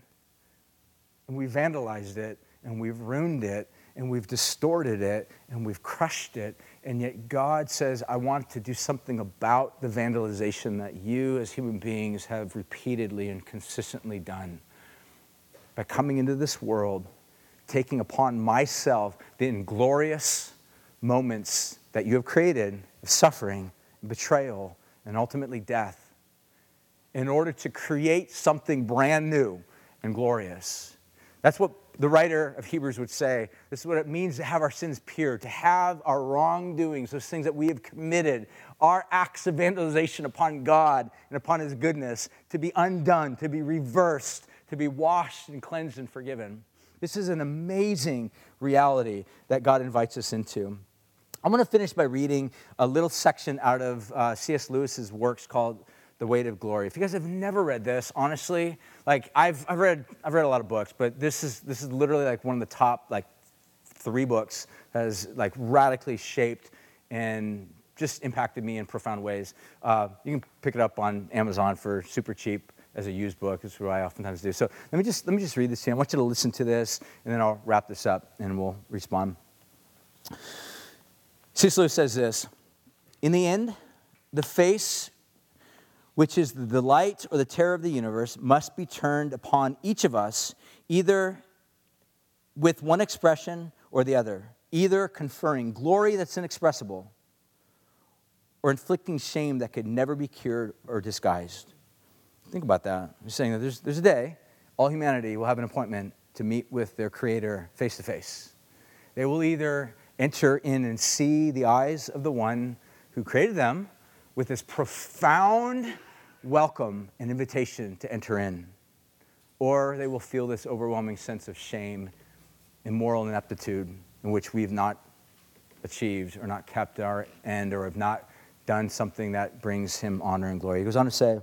A: and we've vandalized it and we've ruined it and we've distorted it and we've crushed it. And yet God says, I want to do something about the vandalization that you as human beings have repeatedly and consistently done by coming into this world, taking upon myself the inglorious moments that you have created of suffering, betrayal, and ultimately death in order to create something brand new and glorious. That's what the writer of Hebrews would say. This is what it means to have our sins pure, to have our wrongdoings, those things that we have committed, our acts of vandalization upon God and upon His goodness, to be undone, to be reversed, to be washed and cleansed and forgiven. This is an amazing reality that God invites us into. I'm going to finish by reading a little section out of uh, C.S. Lewis's works called The Weight of Glory. If you guys have never read this, honestly, like I've, I've, read, I've read a lot of books, but this is, this is literally like one of the top like three books that has like radically shaped and just impacted me in profound ways. Uh, you can pick it up on Amazon for super cheap as a used book. Is what I oftentimes do. So let me just let me just read this to you. I want you to listen to this, and then I'll wrap this up, and we'll respond. Lewis says this: In the end, the face, which is the delight or the terror of the universe, must be turned upon each of us, either with one expression or the other, either conferring glory that's inexpressible or inflicting shame that could never be cured or disguised. Think about that. I'm saying that there's, there's a day all humanity will have an appointment to meet with their Creator face to face. They will either enter in and see the eyes of the one who created them with this profound welcome an invitation to enter in, or they will feel this overwhelming sense of shame and moral ineptitude in which we've not achieved or not kept our end or have not done something that brings him honor and glory. He goes on to say,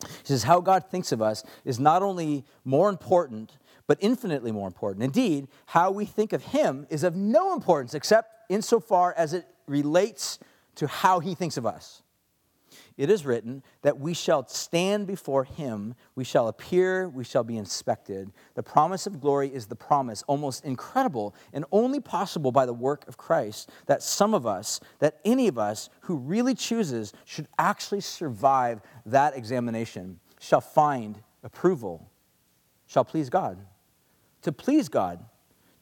A: he says, How God thinks of us is not only more important, but infinitely more important. Indeed, how we think of Him is of no importance except insofar as it relates to how He thinks of us it is written that we shall stand before him, we shall appear, we shall be inspected. The promise of glory is the promise, almost incredible and only possible by the work of Christ, that some of us, that any of us who really chooses, should actually survive that examination, shall find approval, shall please God. To please God,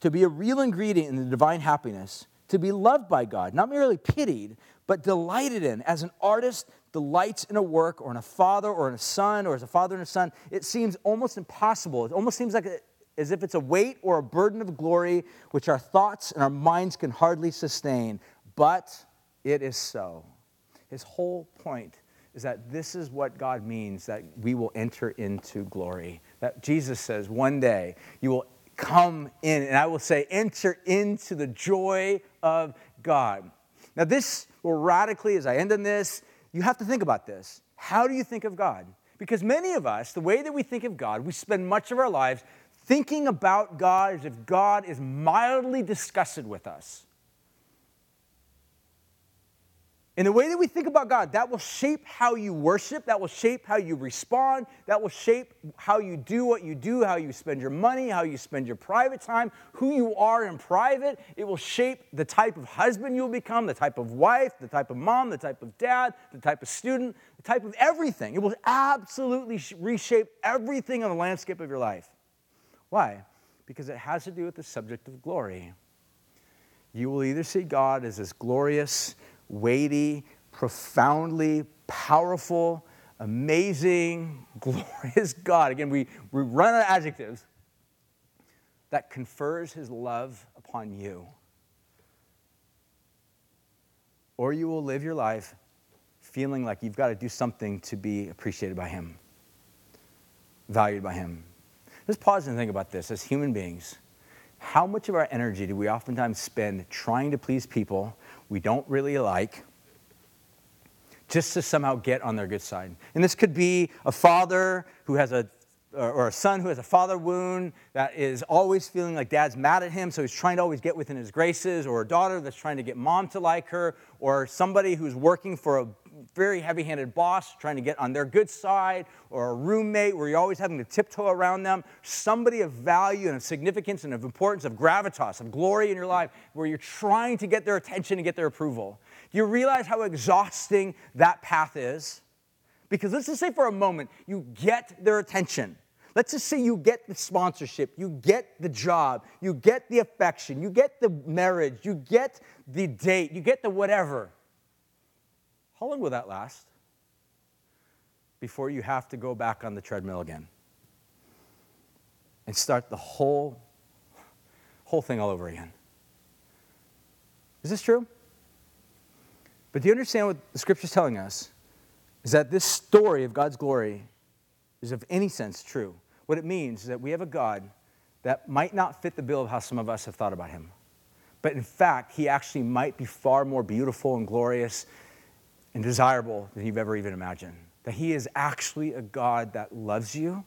A: to be a real ingredient in the divine happiness, to be loved by God, not merely pitied, but delighted in as an artist delights in a work or in a father or in a son or as a father and a son, it seems almost impossible. It almost seems like a, as if it's a weight or a burden of glory which our thoughts and our minds can hardly sustain. But it is so. His whole point is that this is what God means that we will enter into glory. That Jesus says, one day you will come in, and I will say, enter into the joy of God. Now, this will radically, as I end on this, you have to think about this. How do you think of God? Because many of us, the way that we think of God, we spend much of our lives thinking about God as if God is mildly disgusted with us. In the way that we think about God, that will shape how you worship, that will shape how you respond, that will shape how you do what you do, how you spend your money, how you spend your private time, who you are in private. It will shape the type of husband you'll become, the type of wife, the type of mom, the type of dad, the type of student, the type of everything. It will absolutely reshape everything on the landscape of your life. Why? Because it has to do with the subject of glory. You will either see God as this glorious, weighty, profoundly powerful, amazing, glorious God. Again, we, we run out of adjectives that confers his love upon you. Or you will live your life feeling like you've got to do something to be appreciated by him, valued by him, Let's pause and think about this as human beings. How much of our energy do we oftentimes spend trying to please people we don't really like just to somehow get on their good side? And this could be a father who has a or a son who has a father wound that is always feeling like dad's mad at him, so he's trying to always get within his graces, or a daughter that's trying to get mom to like her, or somebody who's working for a very heavy handed boss trying to get on their good side, or a roommate where you're always having to tiptoe around them, somebody of value and of significance and of importance, of gravitas, of glory in your life, where you're trying to get their attention and get their approval. Do you realize how exhausting that path is? Because let's just say for a moment you get their attention. Let's just say you get the sponsorship, you get the job, you get the affection, you get the marriage, you get the date, you get the whatever. How long will that last? Before you have to go back on the treadmill again and start the whole whole thing all over again. Is this true? But do you understand what the scripture is telling us? Is that this story of God's glory is of any sense true. What it means is that we have a God that might not fit the bill of how some of us have thought about him. But in fact, he actually might be far more beautiful and glorious and desirable than you've ever even imagined. That He is actually a God that loves you,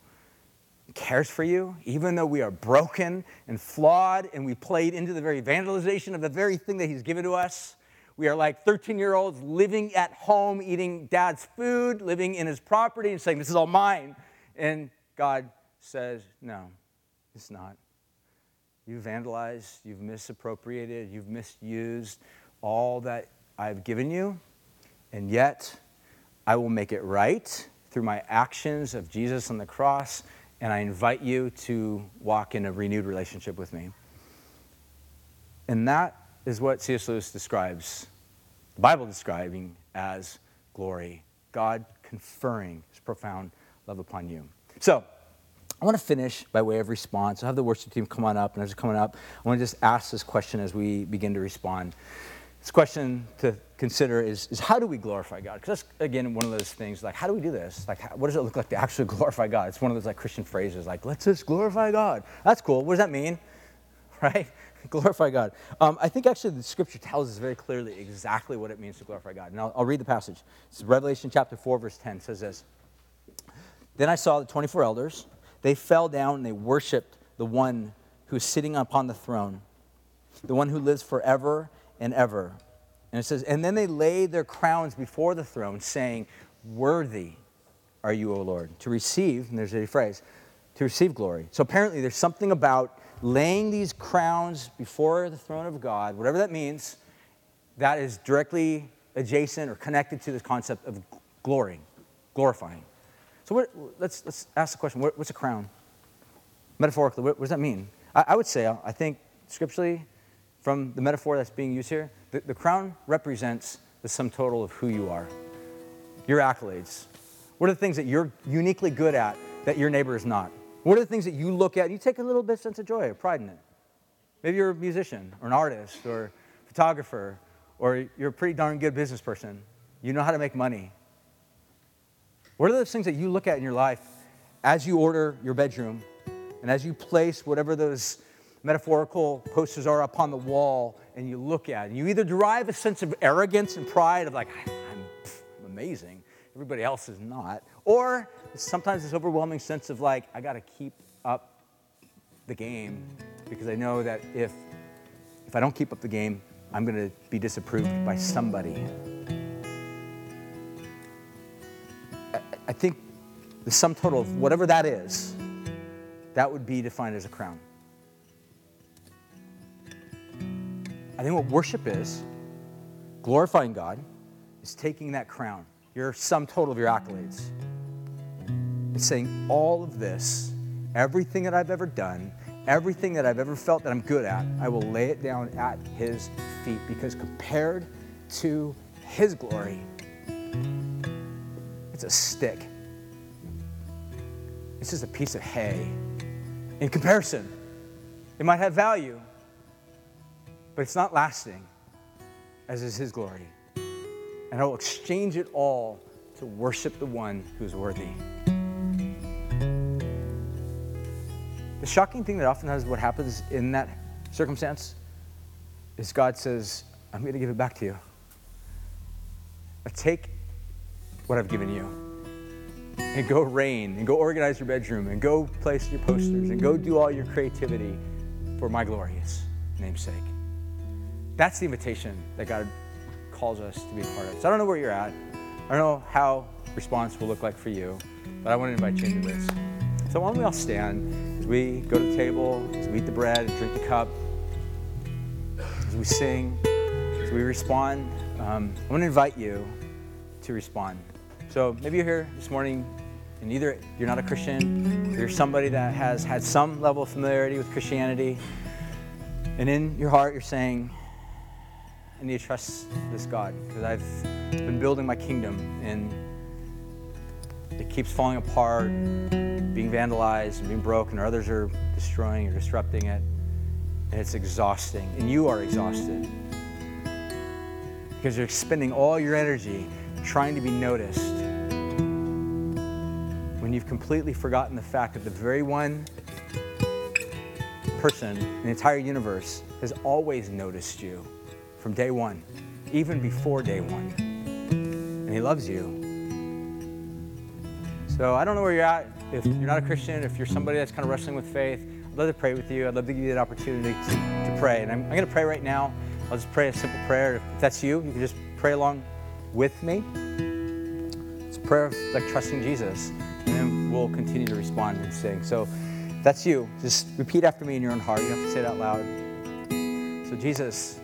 A: cares for you, even though we are broken and flawed and we played into the very vandalization of the very thing that He's given to us. We are like 13 year olds living at home, eating dad's food, living in his property, and saying, This is all mine. And God says, No, it's not. You've vandalized, you've misappropriated, you've misused all that I've given you and yet, I will make it right through my actions of Jesus on the cross, and I invite you to walk in a renewed relationship with me. And that is what C.S. Lewis describes, the Bible describing as glory, God conferring his profound love upon you. So, I want to finish by way of response. I'll have the worship team come on up, and as they're coming up, I want to just ask this question as we begin to respond. This question to consider is, is how do we glorify God? Because that's, again, one of those things, like, how do we do this? Like, how, what does it look like to actually glorify God? It's one of those, like, Christian phrases, like, let's just glorify God. That's cool. What does that mean? Right? glorify God. Um, I think actually the scripture tells us very clearly exactly what it means to glorify God. And I'll, I'll read the passage. It's Revelation chapter 4, verse 10 it says this. Then I saw the 24 elders. They fell down and they worshiped the one who is sitting upon the throne, the one who lives forever and ever. And it says, And then they laid their crowns before the throne, saying, Worthy are you, O Lord, to receive, and there's a phrase, to receive glory. So apparently there's something about laying these crowns before the throne of God, whatever that means, that is directly adjacent or connected to the concept of glory, glorifying. So what, let's, let's ask the question what, what's a crown? Metaphorically, what, what does that mean? I, I would say, I think scripturally, from the metaphor that's being used here, the, the crown represents the sum total of who you are, your accolades. What are the things that you're uniquely good at that your neighbor is not? What are the things that you look at and you take a little bit of sense of joy or pride in it? Maybe you're a musician or an artist or photographer or you're a pretty darn good business person. You know how to make money. What are those things that you look at in your life as you order your bedroom and as you place whatever those metaphorical posters are up on the wall and you look at it. And you either derive a sense of arrogance and pride of like, I'm, I'm amazing, everybody else is not, or sometimes this overwhelming sense of like, I got to keep up the game because I know that if, if I don't keep up the game, I'm to be disapproved by somebody. I, I think the sum total of whatever that is, that would be defined as a crown. I think what worship is, glorifying God, is taking that crown, your sum total of your accolades, and saying, all of this, everything that I've ever done, everything that I've ever felt that I'm good at, I will lay it down at His feet because compared to His glory, it's a stick. It's just a piece of hay. In comparison, it might have value, but it's not lasting, as is His glory. And I will exchange it all to worship the one who's worthy. the shocking thing that often has what happens in that circumstance is God says, I'm going to give it back to you. But take what I've given you and go reign and go organize your bedroom and go place your posters and go do all your creativity for my glorious namesake. That's the invitation that God calls us to be a part of. So I don't know where you're at. I don't know how response will look like for you, but I want to invite you into this. So why don't we all stand as we go to the table, as we eat the bread and drink the cup, as we sing, as we respond. Um, I want to invite you to respond. So maybe you're here this morning and either you're not a Christian, or you're somebody that has had some level of familiarity with Christianity, and in your heart you're saying, I need to trust this God because I've been building my kingdom and it keeps falling apart, being vandalized and being broken, or others are destroying or disrupting it. And it's exhausting. And you are exhausted because you're expending all your energy trying to be noticed when you've completely forgotten the fact that the very one person in the entire universe has always noticed you from day one, even before day one. And he loves you. So I don't know where you're at. If you're not a Christian, if you're somebody that's kind of wrestling with faith, I'd love to pray with you. I'd love to give you that opportunity to, to pray. And I'm, I'm going to pray right now. I'll just pray a simple prayer. If that's you, you can just pray along with me. It's a prayer of like trusting Jesus. And then we'll continue to respond and sing. So that's you, just repeat after me in your own heart. You don't have to say it out loud. So, Jesus,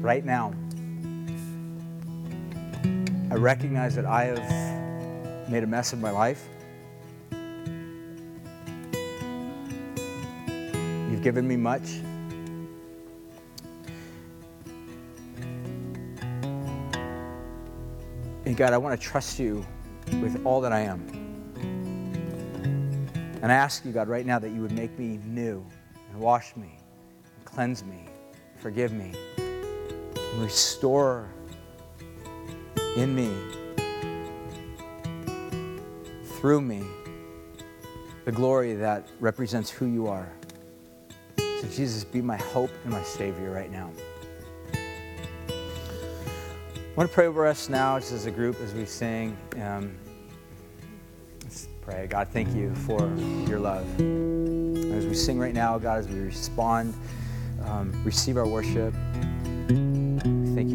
A: right now, I recognize that I have made a mess of my life. You've given me much. And God, I want to trust you with all that I am. And I ask you, God, right now that you would make me new and wash me and cleanse me, forgive me, restore in me, through me, the glory that represents who you are. So, Jesus, be my hope and my Savior right now. I want to pray over us now, just as a group, as we sing. Um, let's pray. God, thank you for your love. As we sing right now, God, as we respond, um, receive our worship.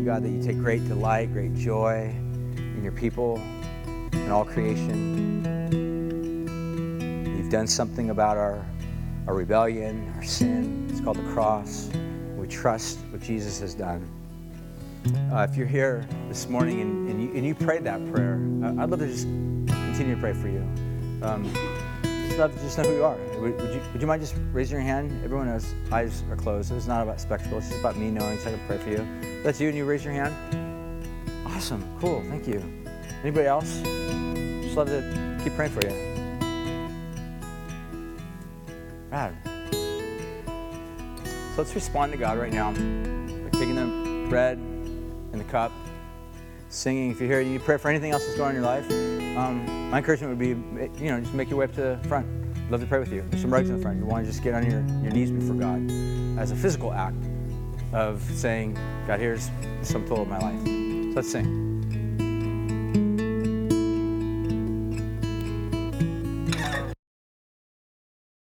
A: You, God, that you take great delight, great joy in your people and all creation. You've done something about our, our rebellion, our sin. It's called the cross. We trust what Jesus has done. Uh, if you're here this morning and, and, you, and you prayed that prayer, I'd love to just continue to pray for you. Um, just love to just know who you are. Would, would, you, would you mind just raising your hand? Everyone knows eyes are closed. It's not about spectacle. It's just about me knowing so I can pray for you. That's you and you raise your hand. Awesome. Cool. Thank you. Anybody else? Just love to keep praying for you. Rad. So let's respond to God right now by taking the bread in the cup, singing. If you're here, you pray for anything else that's going on in your life. Um, my encouragement would be, you know, just make your way up to the front. I'd love to pray with you. There's some rugs in the front. You want to just get on your, your knees before God as a physical act of saying, God, here's sum total of my life. So let's sing.